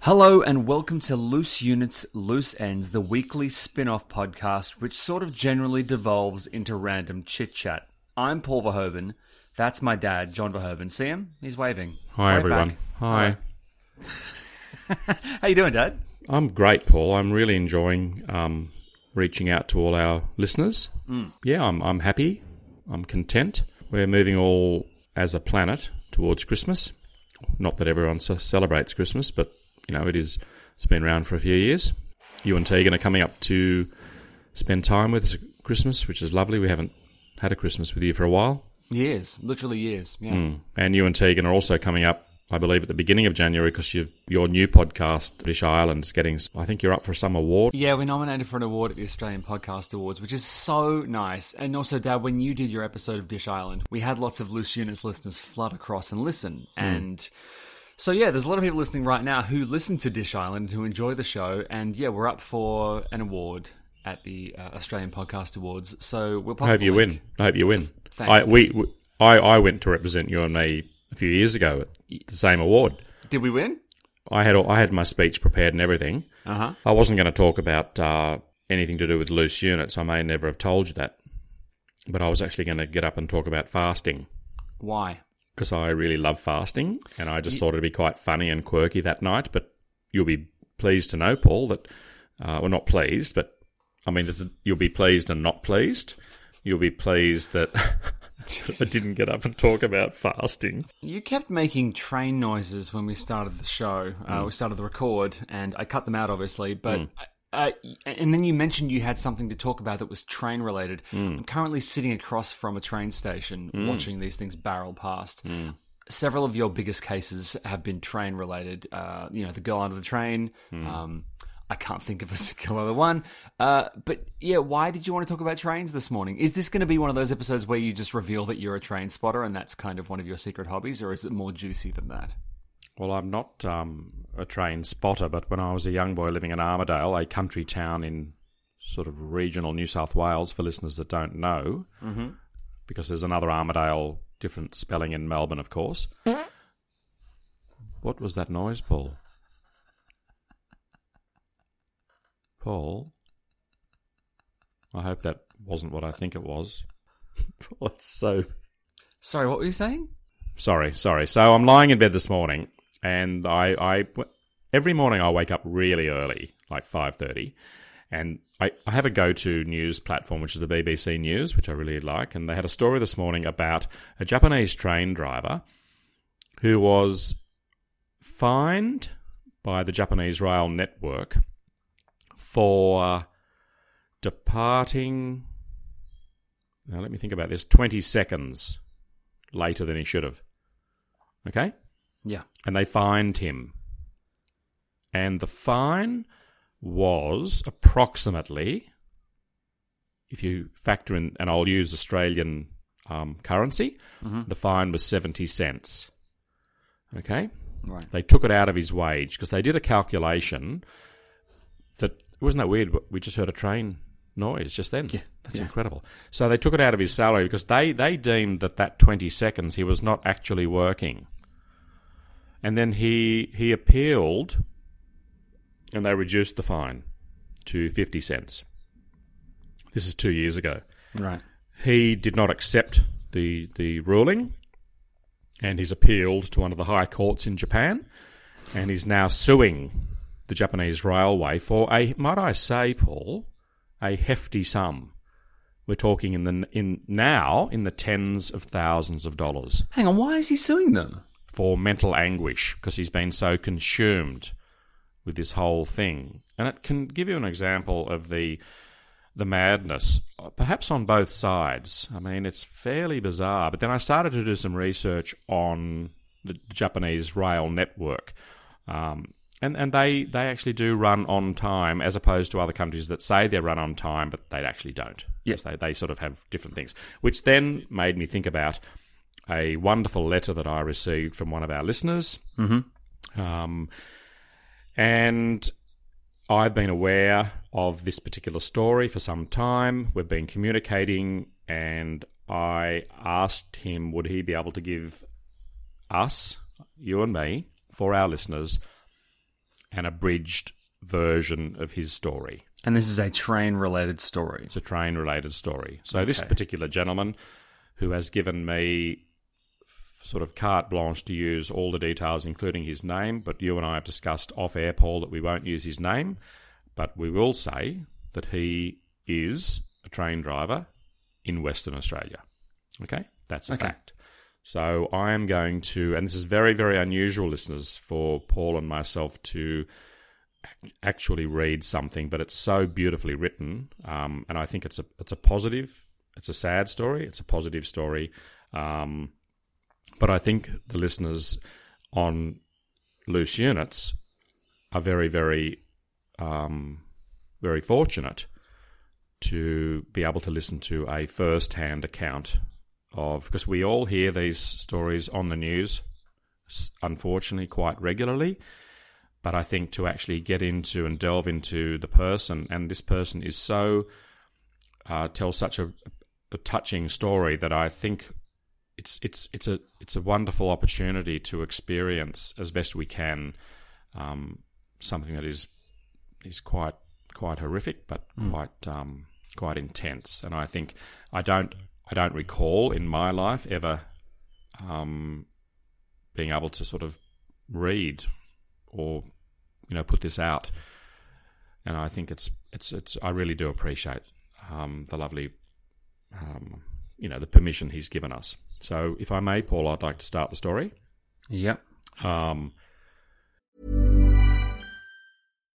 Hello and welcome to Loose Units, Loose Ends, the weekly spin off podcast which sort of generally devolves into random chit chat. I'm Paul Verhoeven. That's my dad, John Verhoeven. See him? He's waving. Hi, Wave everyone. back. Hi. How you doing, Dad? I'm great, Paul. I'm really enjoying um, reaching out to all our listeners. Yeah, I'm, I'm happy. I'm content. We're moving all as a planet towards Christmas. Not that everyone ce- celebrates Christmas, but you know it is. It's been around for a few years. You and Tegan are coming up to spend time with us at Christmas, which is lovely. We haven't had a Christmas with you for a while. Years, literally years. Yeah. Mm. And you and Tegan are also coming up, I believe, at the beginning of January because your new podcast, Dish Island, is getting. I think you're up for some award. Yeah, we're nominated for an award at the Australian Podcast Awards, which is so nice. And also, Dad, when you did your episode of Dish Island, we had lots of Loose Units listeners flood across and listen. And so, yeah, there's a lot of people listening right now who listen to Dish Island, and who enjoy the show. And yeah, we're up for an award at the uh, Australian Podcast Awards. So we'll I hope you win. I hope you win. Thanks, I, we, we- I, I went to represent you and me a few years ago at the same award. Did we win? I had I had my speech prepared and everything. Uh huh. I wasn't going to talk about uh, anything to do with loose units. I may never have told you that, but I was actually going to get up and talk about fasting Why? Because I really love fasting, and I just thought it'd be quite funny and quirky that night. But you'll be pleased to know, Paul, that uh, well, not pleased, but I mean, you'll be pleased and not pleased. You'll be pleased that I didn't get up and talk about fasting. You kept making train noises when we started the show. Uh, we started the record, and I cut them out, obviously. But uh, and then you mentioned you had something to talk about that was train related. I'm currently sitting across from a train station, watching these things barrel past. Several of your biggest cases have been train related. Uh, you know, the girl under the train. Um, I can't think of a single other one. Uh, but yeah, why did you want to talk about trains this morning? Is this going to be one of those episodes where you just reveal that you're a train spotter and that's kind of one of your secret hobbies, or is it more juicy than that? Well, I'm not um, a trained spotter, but when I was a young boy living in Armidale, a country town in sort of regional New South Wales, for listeners that don't know, mm-hmm. because there's another Armadale, different spelling in Melbourne, of course. What was that noise, Paul? Paul? I hope that wasn't what I think it was. That's so Sorry, what were you saying? Sorry, sorry. So I'm lying in bed this morning, and I, I every morning I wake up really early, like five thirty, and I, I have a go-to news platform, which is the BBC News, which I really like, and they had a story this morning about a Japanese train driver who was fined by the Japanese rail network for departing. Now let me think about this. Twenty seconds later than he should have. Okay? Yeah. And they fined him. And the fine was approximately, if you factor in, and I'll use Australian um, currency, the fine was 70 cents. Okay? Right. They took it out of his wage because they did a calculation that, wasn't that weird? We just heard a train noise just then. Yeah, That's yeah. incredible. So they took it out of his salary because they, they deemed that that 20 seconds he was not actually working. And then he he appealed and they reduced the fine to 50 cents. This is 2 years ago. Right. He did not accept the the ruling and he's appealed to one of the high courts in Japan, and he's now suing the Japanese railway for a, might I say, Paul, a hefty sum. We're talking in the in now in the tens of thousands of dollars Hang on, why is he suing them? For mental anguish because he's been so consumed with this whole thing. And it can give you an example of the the madness, perhaps on both sides. I mean, it's fairly bizarre. But then I started to do some research on the Japanese rail network. Um, and and they, they actually do run on time as opposed to other countries that say they run on time, but they actually don't. Yes, they, they sort of have different things. Which then made me think about a wonderful letter that I received from one of our listeners. Mm-hmm. Um, and I've been aware of this particular story for some time. We've been communicating, and I asked him would he be able to give us, you and me, for our listeners, an abridged version of his story. And this is a train related story. It's a train related story. So, this particular gentleman who has given me sort of carte blanche to use all the details, including his name, but you and I have discussed off air, Paul, that we won't use his name, but we will say that he is a train driver in Western Australia. Okay? That's a Okay. fact. So I am going to, and this is very, very unusual, listeners, for Paul and myself to actually read something, but it's so beautifully written, um, and I think it's a it's a positive. It's a sad story. It's a positive story, um, but I think the listeners on loose units are very, very, um, very fortunate to be able to listen to a first-hand account of because we all hear these stories on the news, unfortunately, quite regularly. But I think to actually get into and delve into the person, and this person is so uh, tells such a, a touching story that I think it's it's it's a it's a wonderful opportunity to experience as best we can um, something that is is quite quite horrific, but quite um, quite intense. And I think I don't I don't recall in my life ever um, being able to sort of read or you know put this out. And I think it's it's it's I really do appreciate um, the lovely um, you know the permission he's given us. So if I may, Paul, I'd like to start the story. Yep. Um,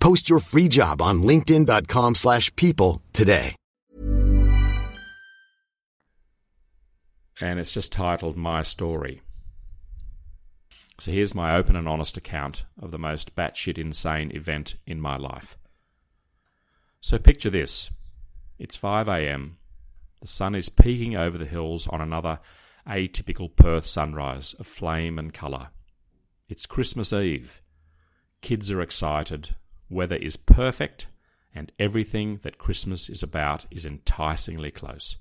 Post your free job on linkedin.com/people slash people today. and it's just titled My Story. So here's my open and honest account of the most batshit insane event in my life. So picture this it's 5 am, the sun is peeking over the hills on another atypical Perth sunrise of flame and colour. It's Christmas Eve. Kids are excited, weather is perfect, and everything that Christmas is about is enticingly close.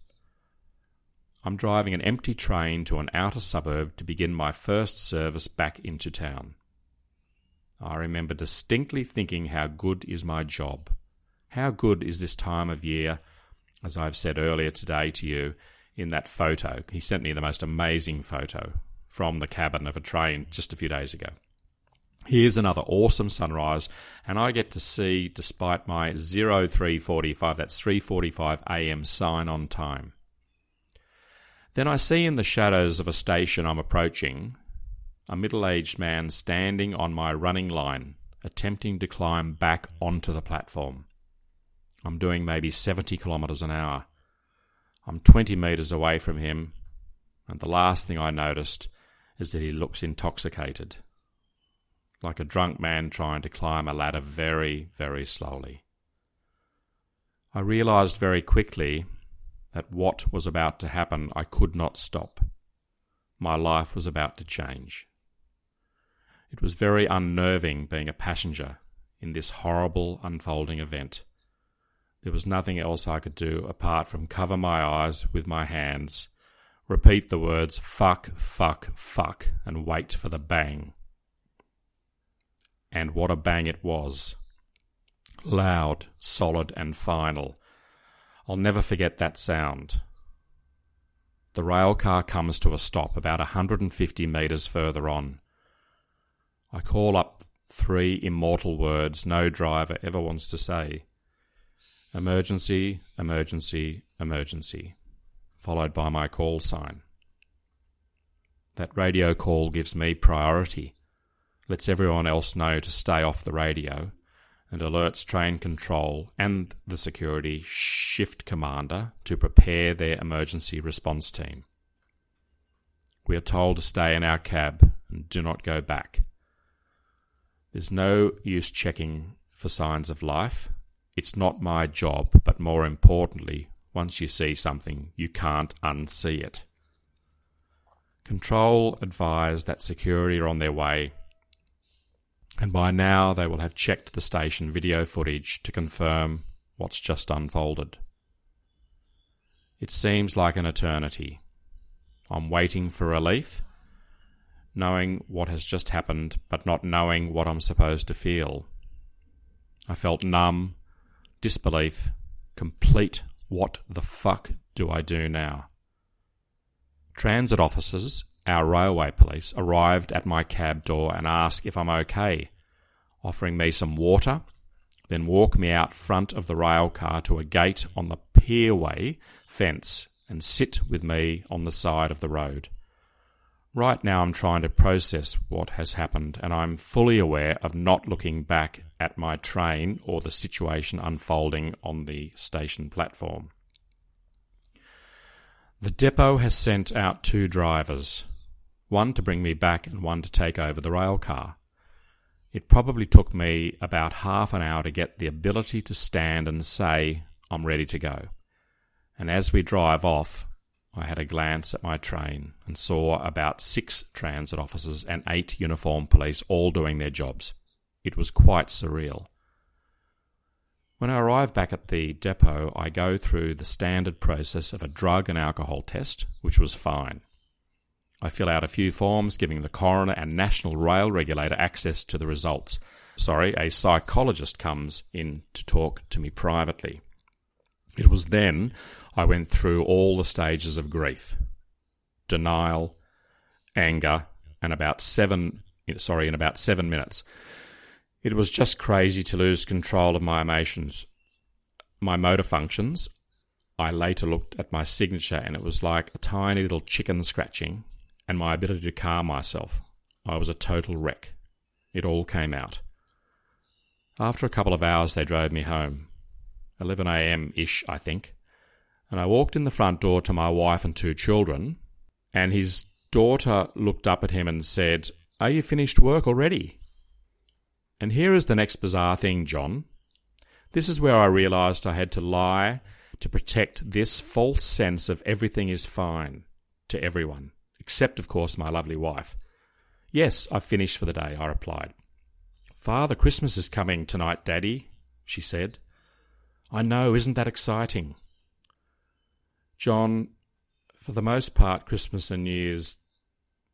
I'm driving an empty train to an outer suburb to begin my first service back into town. I remember distinctly thinking how good is my job. How good is this time of year, as I've said earlier today to you in that photo. He sent me the most amazing photo from the cabin of a train just a few days ago. Here's another awesome sunrise, and I get to see, despite my 0345, that's 3:45 a.m. sign on time. Then I see in the shadows of a station I'm approaching a middle-aged man standing on my running line, attempting to climb back onto the platform. I'm doing maybe 70 kilometres an hour. I'm 20 metres away from him, and the last thing I noticed is that he looks intoxicated like a drunk man trying to climb a ladder very, very slowly. I realized very quickly that what was about to happen I could not stop. My life was about to change. It was very unnerving being a passenger in this horrible unfolding event. There was nothing else I could do apart from cover my eyes with my hands, repeat the words fuck, fuck, fuck, and wait for the bang and what a bang it was. Loud, solid, and final. I'll never forget that sound. The rail car comes to a stop about a 150 metres further on. I call up three immortal words no driver ever wants to say emergency, emergency, emergency, followed by my call sign. That radio call gives me priority lets everyone else know to stay off the radio, and alerts train control and the security shift commander to prepare their emergency response team. We are told to stay in our cab and do not go back. There's no use checking for signs of life. It's not my job, but more importantly, once you see something, you can't unsee it. Control advise that security are on their way and by now they will have checked the station video footage to confirm what's just unfolded. It seems like an eternity. I'm waiting for relief, knowing what has just happened, but not knowing what I'm supposed to feel. I felt numb, disbelief, complete what the fuck do I do now? Transit officers our railway police arrived at my cab door and asked if I'm okay, offering me some water, then walk me out front of the rail car to a gate on the pierway fence and sit with me on the side of the road. Right now, I'm trying to process what has happened, and I'm fully aware of not looking back at my train or the situation unfolding on the station platform. The depot has sent out two drivers, one to bring me back and one to take over the rail car. It probably took me about half an hour to get the ability to stand and say, I'm ready to go. And as we drive off, I had a glance at my train and saw about six transit officers and eight uniformed police all doing their jobs. It was quite surreal. When I arrive back at the depot, I go through the standard process of a drug and alcohol test, which was fine. I fill out a few forms giving the coroner and national rail regulator access to the results. Sorry, a psychologist comes in to talk to me privately. It was then I went through all the stages of grief denial, anger, and about seven sorry, in about seven minutes. It was just crazy to lose control of my emotions. My motor functions, I later looked at my signature and it was like a tiny little chicken scratching and my ability to calm myself. I was a total wreck. It all came out. After a couple of hours, they drove me home. 11 a.m. ish, I think. And I walked in the front door to my wife and two children, and his daughter looked up at him and said, Are you finished work already? And here is the next bizarre thing, John. This is where I realised I had to lie to protect this false sense of everything is fine to everyone, except, of course, my lovely wife. Yes, I've finished for the day, I replied. Father Christmas is coming tonight, Daddy, she said. I know, isn't that exciting? John, for the most part, Christmas and New Year's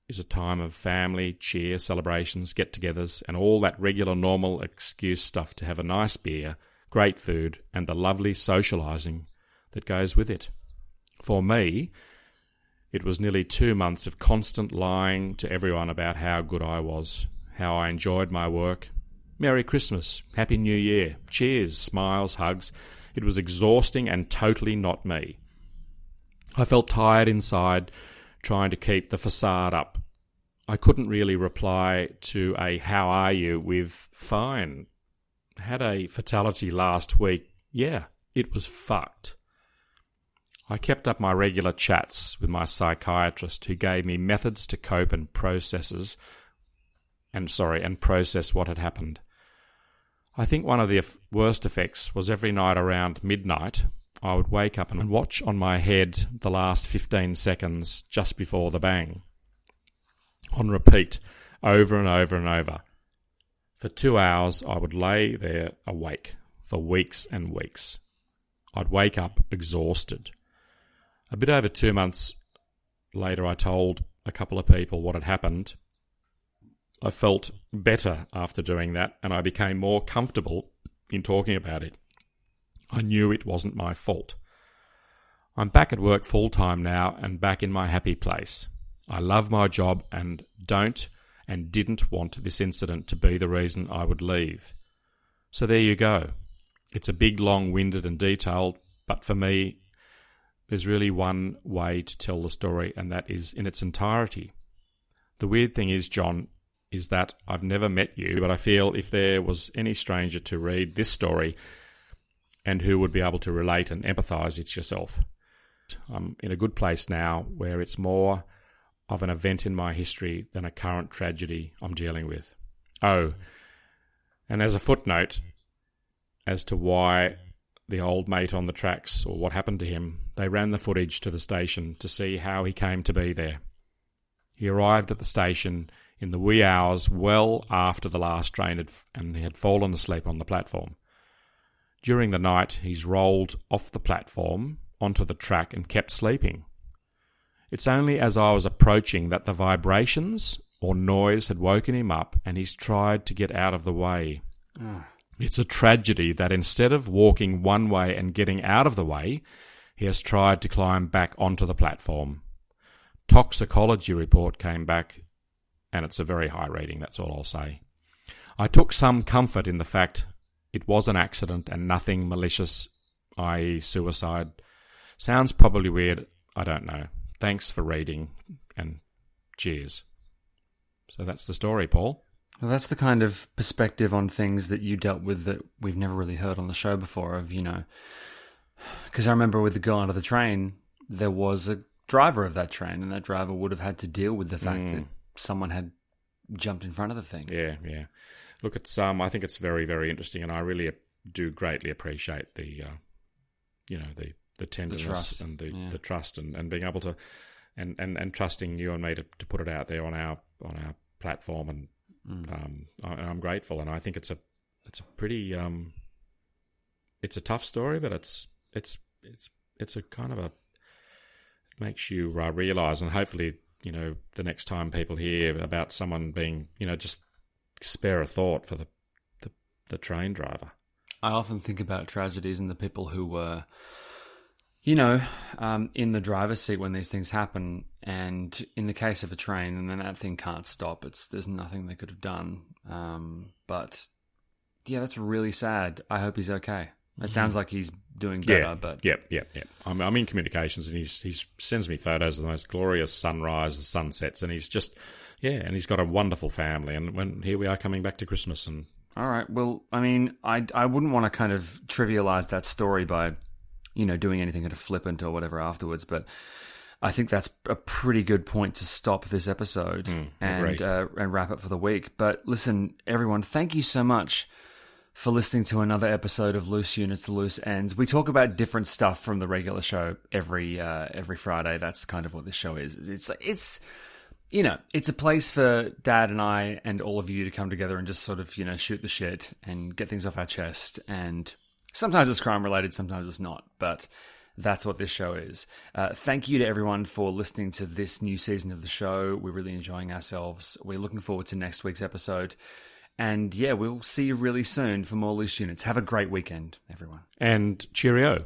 is a time of family, cheer, celebrations, get togethers, and all that regular, normal excuse stuff to have a nice beer, great food, and the lovely socialising that goes with it. For me, it was nearly two months of constant lying to everyone about how good I was, how I enjoyed my work. Merry Christmas, Happy New Year, cheers, smiles, hugs. It was exhausting and totally not me. I felt tired inside, trying to keep the facade up. I couldn't really reply to a how are you with fine. Had a fatality last week. Yeah, it was fucked. I kept up my regular chats with my psychiatrist who gave me methods to cope and processes and sorry, and process what had happened. I think one of the worst effects was every night around midnight I would wake up and watch on my head the last 15 seconds just before the bang. On repeat, over and over and over. For two hours, I would lay there awake for weeks and weeks. I'd wake up exhausted. A bit over two months later, I told a couple of people what had happened. I felt better after doing that, and I became more comfortable in talking about it. I knew it wasn't my fault. I'm back at work full time now and back in my happy place. I love my job and don't and didn't want this incident to be the reason I would leave. So there you go. It's a big, long winded, and detailed, but for me, there's really one way to tell the story, and that is in its entirety. The weird thing is, John, is that I've never met you, but I feel if there was any stranger to read this story, and who would be able to relate and empathize, it's yourself. I'm in a good place now where it's more of an event in my history than a current tragedy I'm dealing with. Oh, and as a footnote as to why the old mate on the tracks or what happened to him, they ran the footage to the station to see how he came to be there. He arrived at the station in the wee hours well after the last train had, and he had fallen asleep on the platform. During the night, he's rolled off the platform onto the track and kept sleeping. It's only as I was approaching that the vibrations or noise had woken him up and he's tried to get out of the way. Ah. It's a tragedy that instead of walking one way and getting out of the way, he has tried to climb back onto the platform. Toxicology report came back and it's a very high rating, that's all I'll say. I took some comfort in the fact it was an accident and nothing malicious, i.e., suicide. Sounds probably weird. I don't know. Thanks for reading and cheers. So that's the story, Paul. Well, that's the kind of perspective on things that you dealt with that we've never really heard on the show before. Of, you know, because I remember with the girl under the train, there was a driver of that train, and that driver would have had to deal with the fact mm. that someone had jumped in front of the thing. Yeah, yeah look, it's um, I think it's very very interesting, and I really do greatly appreciate the, uh, you know, the the tenderness the and the, yeah. the trust and, and being able to, and, and, and trusting you and me to, to put it out there on our on our platform, and mm. um, I, am grateful, and I think it's a it's a pretty um, it's a tough story, but it's it's it's it's a kind of a it makes you uh, realize, and hopefully, you know, the next time people hear about someone being, you know, just spare a thought for the, the, the train driver. I often think about tragedies and the people who were, you know, um, in the driver's seat when these things happen. And in the case of a train, and then that thing can't stop. It's there's nothing they could have done. Um, but yeah, that's really sad. I hope he's okay. It mm-hmm. sounds like he's doing better, yeah, but yep, yep, yep. I'm, I'm in communications, and he's he sends me photos of the most glorious sunrise, and sunsets, and he's just yeah, and he's got a wonderful family. And when here we are coming back to Christmas, and all right, well, I mean, I I wouldn't want to kind of trivialize that story by, you know, doing anything kind of flippant or whatever afterwards, but. I think that's a pretty good point to stop this episode Hmm, and uh, and wrap it for the week. But listen, everyone, thank you so much for listening to another episode of Loose Units, Loose Ends. We talk about different stuff from the regular show every uh, every Friday. That's kind of what this show is. It's it's you know, it's a place for Dad and I and all of you to come together and just sort of you know shoot the shit and get things off our chest. And sometimes it's crime related, sometimes it's not, but. That's what this show is. Uh, thank you to everyone for listening to this new season of the show. We're really enjoying ourselves. We're looking forward to next week's episode. And yeah, we'll see you really soon for more loose units. Have a great weekend, everyone. And cheerio.